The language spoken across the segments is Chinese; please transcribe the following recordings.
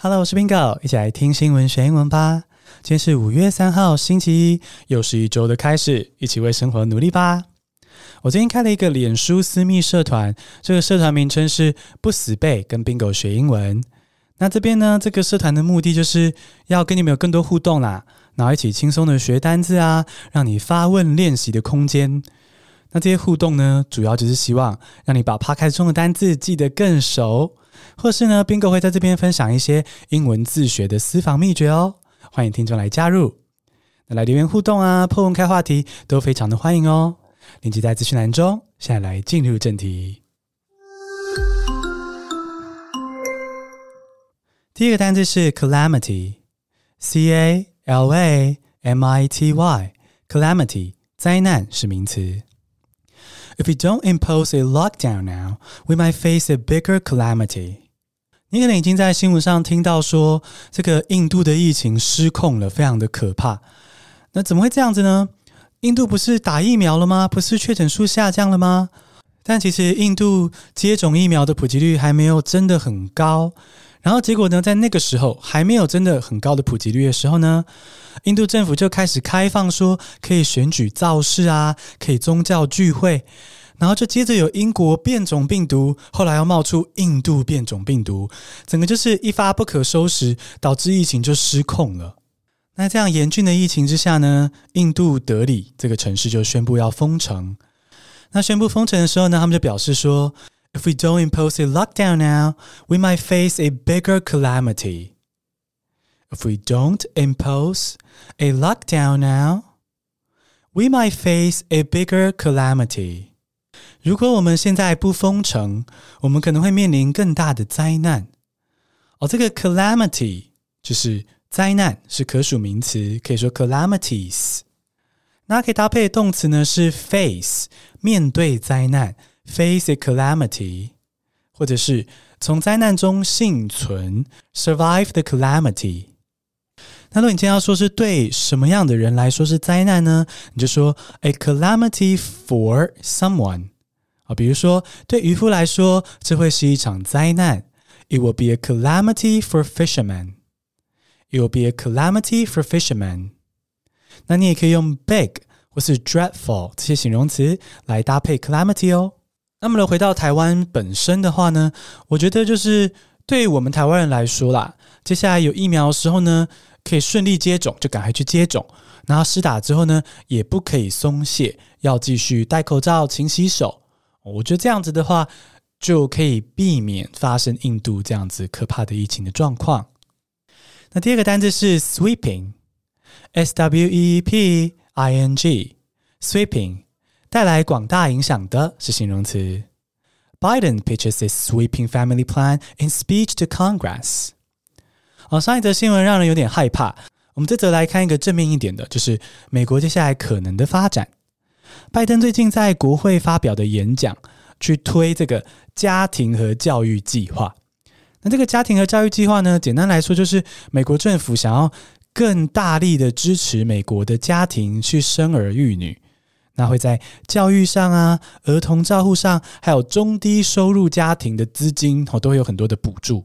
Hello，我是 Bingo，一起来听新闻学英文吧。今天是五月三号，星期一，又是一周的开始，一起为生活努力吧。我最近开了一个脸书私密社团，这个社团名称是“不死背”，跟 Bingo 学英文。那这边呢，这个社团的目的就是要跟你们有更多互动啦，然后一起轻松的学单字啊，让你发问练习的空间。那这些互动呢，主要就是希望让你把趴开中的单字记得更熟。或是呢，Bingo 会在这边分享一些英文自学的私房秘诀哦，欢迎听众来加入。那来留言互动啊，破文开话题都非常的欢迎哦。链接在资讯栏中。现在来进入正题。第一个单字是 calamity，c a l a m i t y，calamity，灾难是名词。If we don't impose a lockdown now, we might face a bigger calamity. 你可能已经在新闻上听到说，这个印度的疫情失控了，非常的可怕。那怎么会这样子呢？印度不是打疫苗了吗？不是确诊数下降了吗？但其实印度接种疫苗的普及率还没有真的很高。然后结果呢，在那个时候还没有真的很高的普及率的时候呢，印度政府就开始开放说可以选举造势啊，可以宗教聚会，然后就接着有英国变种病毒，后来又冒出印度变种病毒，整个就是一发不可收拾，导致疫情就失控了。那这样严峻的疫情之下呢，印度德里这个城市就宣布要封城。那宣布封城的时候呢，他们就表示说 ，If we don't impose a lockdown now, we might face a bigger calamity. If we don't impose a lockdown now, we might face a bigger calamity. 如果我们现在不封城，我们可能会面临更大的灾难。哦，这个 calamity 就是灾难，是可数名词，可以说 calamities。那可以搭配的动词呢是 face，面对灾难 ，face a calamity，或者是从灾难中幸存，survive the calamity。那如果你今天要说是对什么样的人来说是灾难呢？你就说 a calamity for someone 啊，比如说对渔夫来说，这会是一场灾难。It will be a calamity for fishermen. It will be a calamity for fishermen. 那你也可以用 big 或是 dreadful 这些形容词来搭配 calamity 哦。那么呢，回到台湾本身的话呢，我觉得就是对我们台湾人来说啦，接下来有疫苗的时候呢。可以顺利接种，就赶快去接种。然后施打之后呢，也不可以松懈，要继续戴口罩、勤洗手。我觉得这样子的话，就可以避免发生印度这样子可怕的疫情的状况。那第二个单字是 sweeping，s w e e p i n g，sweeping 带来广大影响的是形容词。Biden pitches a sweeping family plan in speech to Congress。哦，上一则新闻让人有点害怕。我们这则来看一个正面一点的，就是美国接下来可能的发展。拜登最近在国会发表的演讲，去推这个家庭和教育计划。那这个家庭和教育计划呢，简单来说就是美国政府想要更大力的支持美国的家庭去生儿育女。那会在教育上啊、儿童照护上，还有中低收入家庭的资金，哦，都会有很多的补助。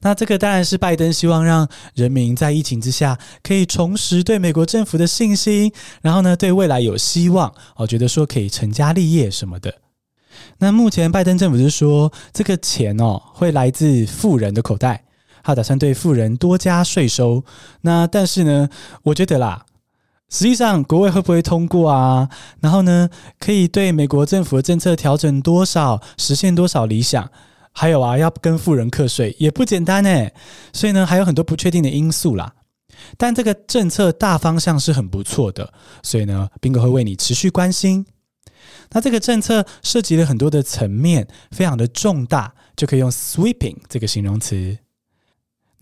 那这个当然是拜登希望让人民在疫情之下可以重拾对美国政府的信心，然后呢，对未来有希望，我觉得说可以成家立业什么的。那目前拜登政府是说，这个钱哦会来自富人的口袋，他打算对富人多加税收。那但是呢，我觉得啦，实际上国会会不会通过啊？然后呢，可以对美国政府的政策调整多少，实现多少理想？还有啊，要跟富人课税也不简单诶，所以呢，还有很多不确定的因素啦。但这个政策大方向是很不错的，所以呢，Bingo 会为你持续关心。那这个政策涉及了很多的层面，非常的重大，就可以用 sweeping 这个形容词。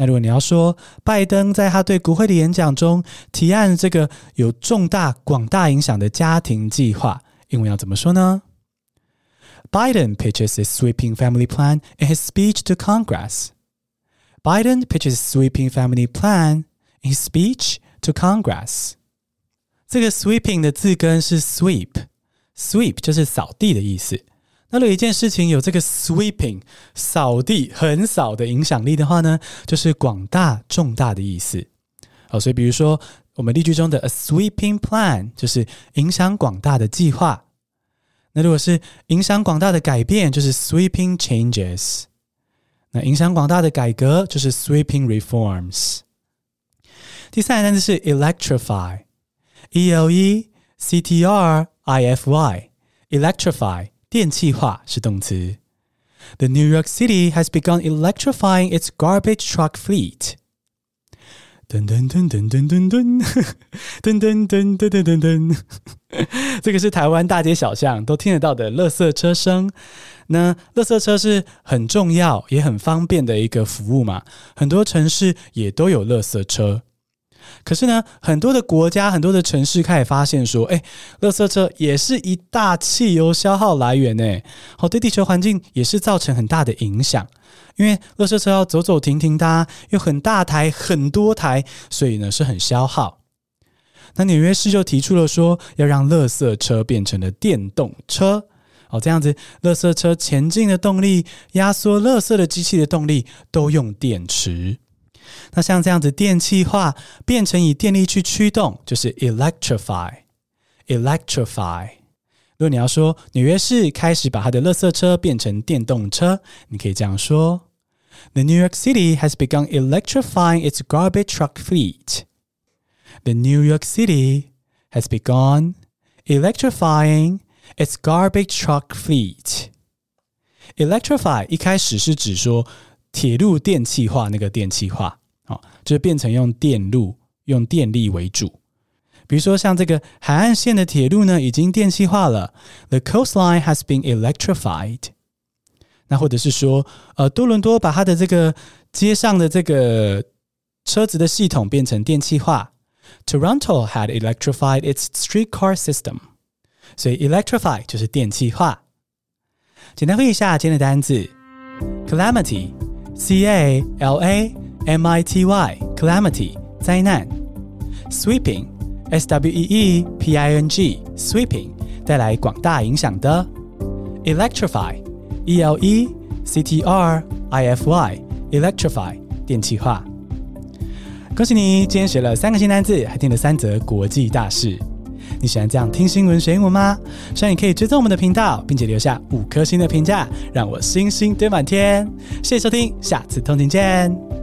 那如果你要说拜登在他对国会的演讲中提案这个有重大广大影响的家庭计划，英文要怎么说呢？Biden pitches a sweeping family plan in his speech to Congress. Biden pitches sweeping family plan in his speech to Congress. 这个 sweeping 的字根是 sweep，sweep 就是扫地的意思。那如果一件事情有这个 sweeping 扫地、横扫的影响力的话呢，就是广大、重大的意思。好，所以比如说我们例句中的 a sweeping plan 就是影响广大的计划。那如果是影响广大的改变，就是 sweeping changes。那影响广大的改革就是 sweeping reforms。第三个单词是 electrify，e l e c t r i f y，electrify。电气化是动词。The New York City has begun electrifying its garbage truck fleet。噔噔噔噔噔噔噔，噔噔噔噔噔噔噔。这个是台湾大街小巷都听得到的垃圾车声。那垃圾车是很重要也很方便的一个服务嘛，很多城市也都有垃圾车。可是呢，很多的国家、很多的城市开始发现说，哎，垃圾车也是一大汽油消耗来源呢，好，对地球环境也是造成很大的影响。因为垃圾车要走走停停的，有很大台、很多台，所以呢是很消耗。那纽约市就提出了说，要让垃圾车变成了电动车，好，这样子，垃圾车前进的动力、压缩垃圾的机器的动力都用电池。那像这样子电气化变成以电力去驱动，就是 electrify。electrify。如果你要说纽约市开始把它的垃圾车变成电动车，你可以这样说：The New York City has begun electrifying its garbage truck fleet. The New York City has begun electrifying its garbage truck fleet. Electrify 一开始是指说 铁路电气化那个电气化。就是变成用电路、用电力为主。比如说，像这个海岸线的铁路呢，已经电气化了。The coastline has been electrified。那或者是说，呃，多伦多把它的这个街上的这个车子的系统变成电气化。Toronto had electrified its streetcar system。所以，electrify 就是电气化。简单会一下今天的单字：calamity，c a l a。M I T Y 灾难，sweeping S W E E P I N G sweeping 带来广大影响的，electrify E L E C T R I F Y electrify 电气化。恭喜你，今天学了三个新单字，还听了三则国际大事。你喜欢这样听新闻学英文吗？希望你可以追踪我们的频道，并且留下五颗星的评价，让我星星堆满天。谢谢收听，下次通勤见。